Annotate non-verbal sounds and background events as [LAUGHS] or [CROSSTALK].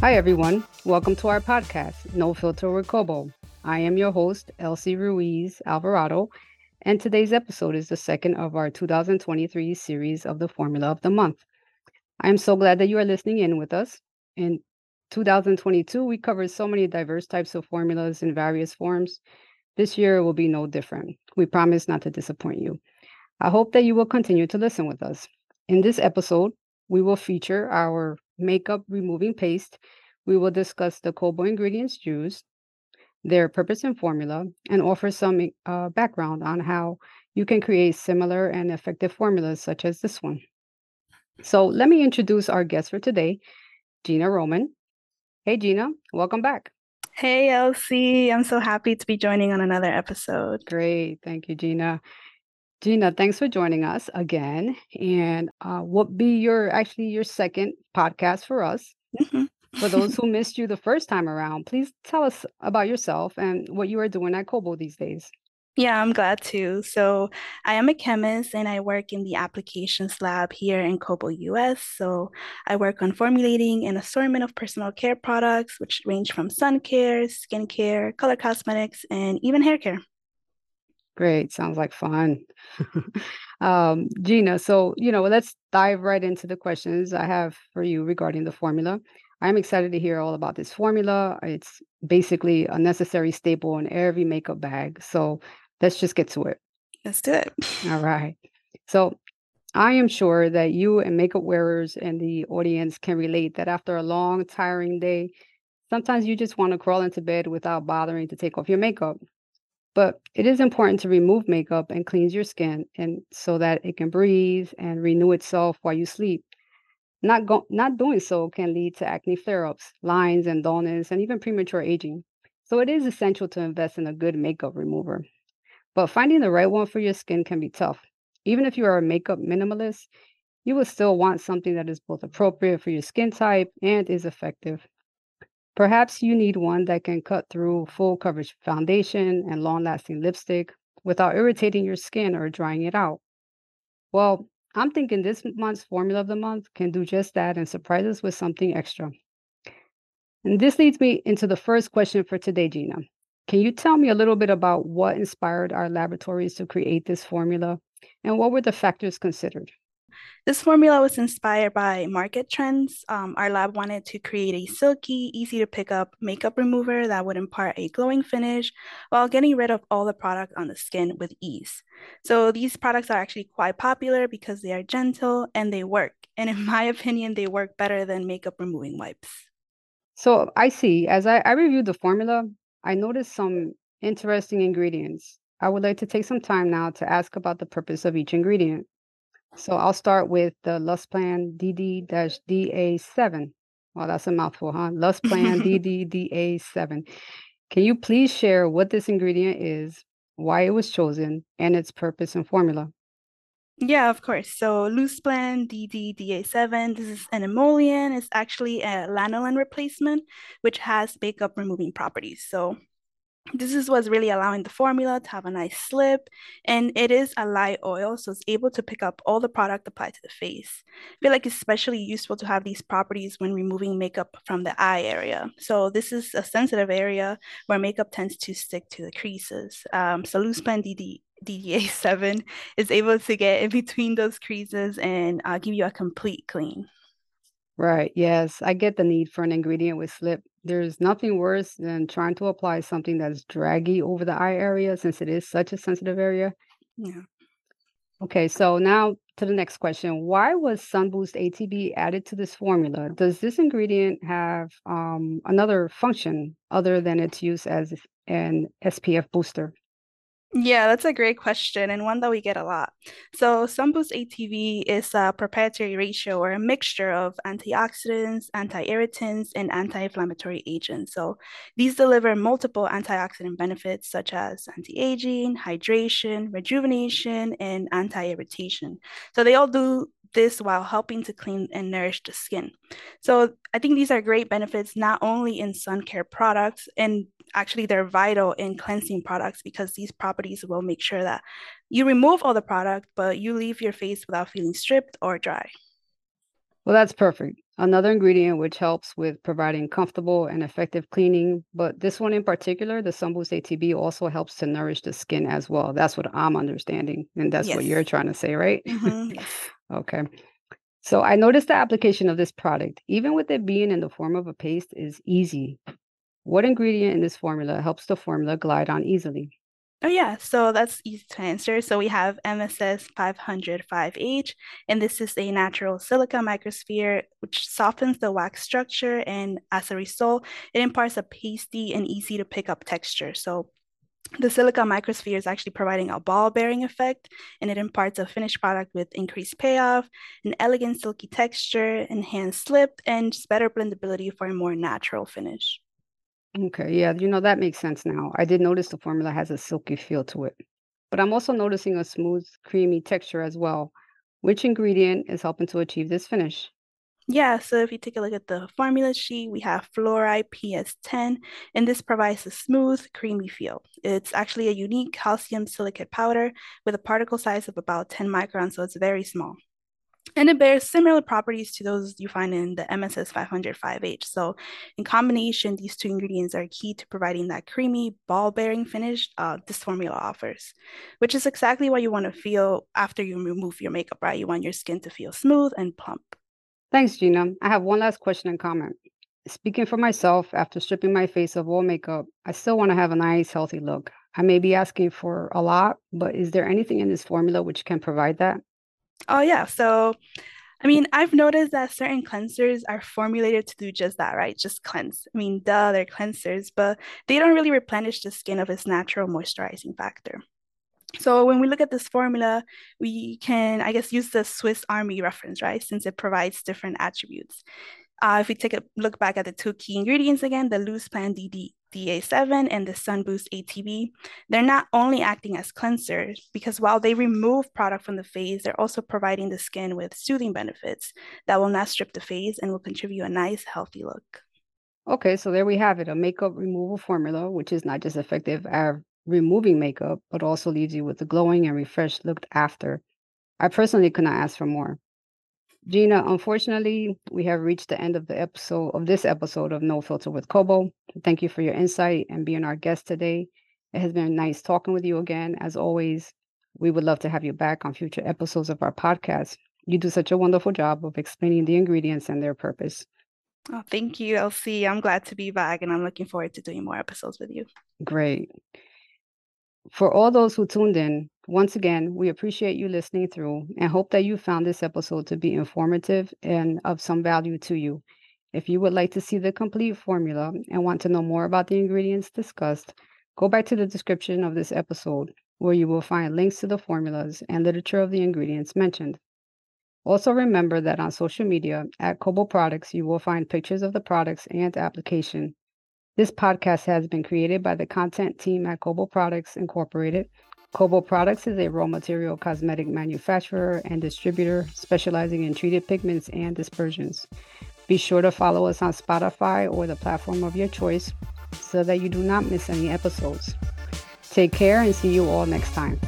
Hi, everyone. Welcome to our podcast, No Filter with Kobo. I am your host, Elsie Ruiz Alvarado, and today's episode is the second of our 2023 series of the Formula of the Month. I am so glad that you are listening in with us. In 2022, we covered so many diverse types of formulas in various forms. This year will be no different. We promise not to disappoint you. I hope that you will continue to listen with us. In this episode, we will feature our makeup removing paste. We will discuss the Kobo ingredients used, their purpose and formula, and offer some uh, background on how you can create similar and effective formulas such as this one. So let me introduce our guest for today, Gina Roman. Hey, Gina, welcome back. Hey, Elsie. I'm so happy to be joining on another episode. Great. Thank you, Gina. Gina, thanks for joining us again. And uh, what be your actually your second podcast for us? Mm-hmm. for those [LAUGHS] who missed you the first time around, please tell us about yourself and what you are doing at Kobo these days. Yeah, I'm glad to. So, I am a chemist and I work in the applications lab here in Kobo, US. So, I work on formulating an assortment of personal care products, which range from sun care, skin care, color cosmetics, and even hair care. Great. Sounds like fun. [LAUGHS] um, Gina, so, you know, let's dive right into the questions I have for you regarding the formula. I'm excited to hear all about this formula. It's basically a necessary staple in every makeup bag. So, let's just get to it. Let's do it. [LAUGHS] All right. So I am sure that you and makeup wearers and the audience can relate that after a long, tiring day, sometimes you just want to crawl into bed without bothering to take off your makeup. But it is important to remove makeup and cleanse your skin and so that it can breathe and renew itself while you sleep. Not go- not doing so can lead to acne flare-ups, lines and dullness, and even premature aging. So it is essential to invest in a good makeup remover. But finding the right one for your skin can be tough. Even if you are a makeup minimalist, you will still want something that is both appropriate for your skin type and is effective. Perhaps you need one that can cut through full coverage foundation and long lasting lipstick without irritating your skin or drying it out. Well, I'm thinking this month's formula of the month can do just that and surprise us with something extra. And this leads me into the first question for today, Gina. Can you tell me a little bit about what inspired our laboratories to create this formula and what were the factors considered? This formula was inspired by market trends. Um, our lab wanted to create a silky, easy to pick up makeup remover that would impart a glowing finish while getting rid of all the product on the skin with ease. So these products are actually quite popular because they are gentle and they work. And in [LAUGHS] my opinion, they work better than makeup removing wipes. So I see. As I, I reviewed the formula, I noticed some interesting ingredients. I would like to take some time now to ask about the purpose of each ingredient. So I'll start with the Lusplan DD-DA7. Well, that's a mouthful, huh? Lusplan [LAUGHS] DD-DA7. Can you please share what this ingredient is, why it was chosen, and its purpose and formula? Yeah, of course. So Lusplan DD-DA7, this is an emollient. It's actually a lanolin replacement, which has makeup removing properties. So this is what's really allowing the formula to have a nice slip and it is a light oil so it's able to pick up all the product applied to the face. I feel like it's especially useful to have these properties when removing makeup from the eye area. So this is a sensitive area where makeup tends to stick to the creases. Um, so Lusplan DD DDA7 is able to get in between those creases and uh, give you a complete clean. Right. Yes. I get the need for an ingredient with slip. There's nothing worse than trying to apply something that's draggy over the eye area since it is such a sensitive area. Yeah. Okay. So now to the next question. Why was Sunboost ATB added to this formula? Does this ingredient have um, another function other than its use as an SPF booster? Yeah, that's a great question and one that we get a lot. So, Sunboost ATB is a proprietary ratio or a mixture of antioxidants, anti-irritants, and anti-inflammatory agents. So, these deliver multiple antioxidant benefits such as anti-aging, hydration, rejuvenation, and anti-irritation. So, they all do this while helping to clean and nourish the skin. So I think these are great benefits not only in sun care products and actually they're vital in cleansing products because these properties will make sure that you remove all the product but you leave your face without feeling stripped or dry. Well, that's perfect. Another ingredient which helps with providing comfortable and effective cleaning, but this one in particular, the Sunboost ATB, also helps to nourish the skin as well. That's what I'm understanding, and that's what you're trying to say, right? hmm [LAUGHS] Yes. Okay. So I noticed the application of this product, even with it being in the form of a paste, is easy. What ingredient in this formula helps the formula glide on easily? Oh yeah, so that's easy to answer. So we have MSS 505H, and this is a natural silica microsphere which softens the wax structure, and as a result, it imparts a pasty and easy to pick up texture. So the silica microsphere is actually providing a ball bearing effect, and it imparts a finished product with increased payoff, an elegant silky texture, enhanced slip, and just better blendability for a more natural finish. Okay, yeah, you know, that makes sense now. I did notice the formula has a silky feel to it, but I'm also noticing a smooth, creamy texture as well. Which ingredient is helping to achieve this finish? Yeah, so if you take a look at the formula sheet, we have Florite PS10, and this provides a smooth, creamy feel. It's actually a unique calcium silicate powder with a particle size of about 10 microns, so it's very small. And it bears similar properties to those you find in the MSS 505H. So, in combination, these two ingredients are key to providing that creamy, ball bearing finish uh, this formula offers, which is exactly what you want to feel after you remove your makeup, right? You want your skin to feel smooth and plump. Thanks, Gina. I have one last question and comment. Speaking for myself, after stripping my face of all makeup, I still want to have a nice, healthy look. I may be asking for a lot, but is there anything in this formula which can provide that? Oh, yeah. So, I mean, I've noticed that certain cleansers are formulated to do just that, right? Just cleanse. I mean, duh, they're cleansers, but they don't really replenish the skin of its natural moisturizing factor. So when we look at this formula, we can, I guess, use the Swiss Army reference, right? Since it provides different attributes. Uh, if we take a look back at the two key ingredients again, the Lusplan DD, DA7 and the Sunboost ATB, they're not only acting as cleansers, because while they remove product from the face, they're also providing the skin with soothing benefits that will not strip the face and will contribute a nice, healthy look. Okay, so there we have it, a makeup removal formula, which is not just effective at removing makeup, but also leaves you with a glowing and refreshed look after. I personally could not ask for more. Gina, unfortunately, we have reached the end of the episode of this episode of No Filter with Kobo. Thank you for your insight and being our guest today. It has been nice talking with you again. As always, we would love to have you back on future episodes of our podcast. You do such a wonderful job of explaining the ingredients and their purpose. Oh, thank you, Elsie. I'm glad to be back and I'm looking forward to doing more episodes with you. Great. For all those who tuned in, once again, we appreciate you listening through and hope that you found this episode to be informative and of some value to you. If you would like to see the complete formula and want to know more about the ingredients discussed, go back to the description of this episode where you will find links to the formulas and literature of the ingredients mentioned. Also, remember that on social media at Kobo Products, you will find pictures of the products and application. This podcast has been created by the content team at Kobo Products Incorporated. Kobo Products is a raw material cosmetic manufacturer and distributor specializing in treated pigments and dispersions. Be sure to follow us on Spotify or the platform of your choice so that you do not miss any episodes. Take care and see you all next time.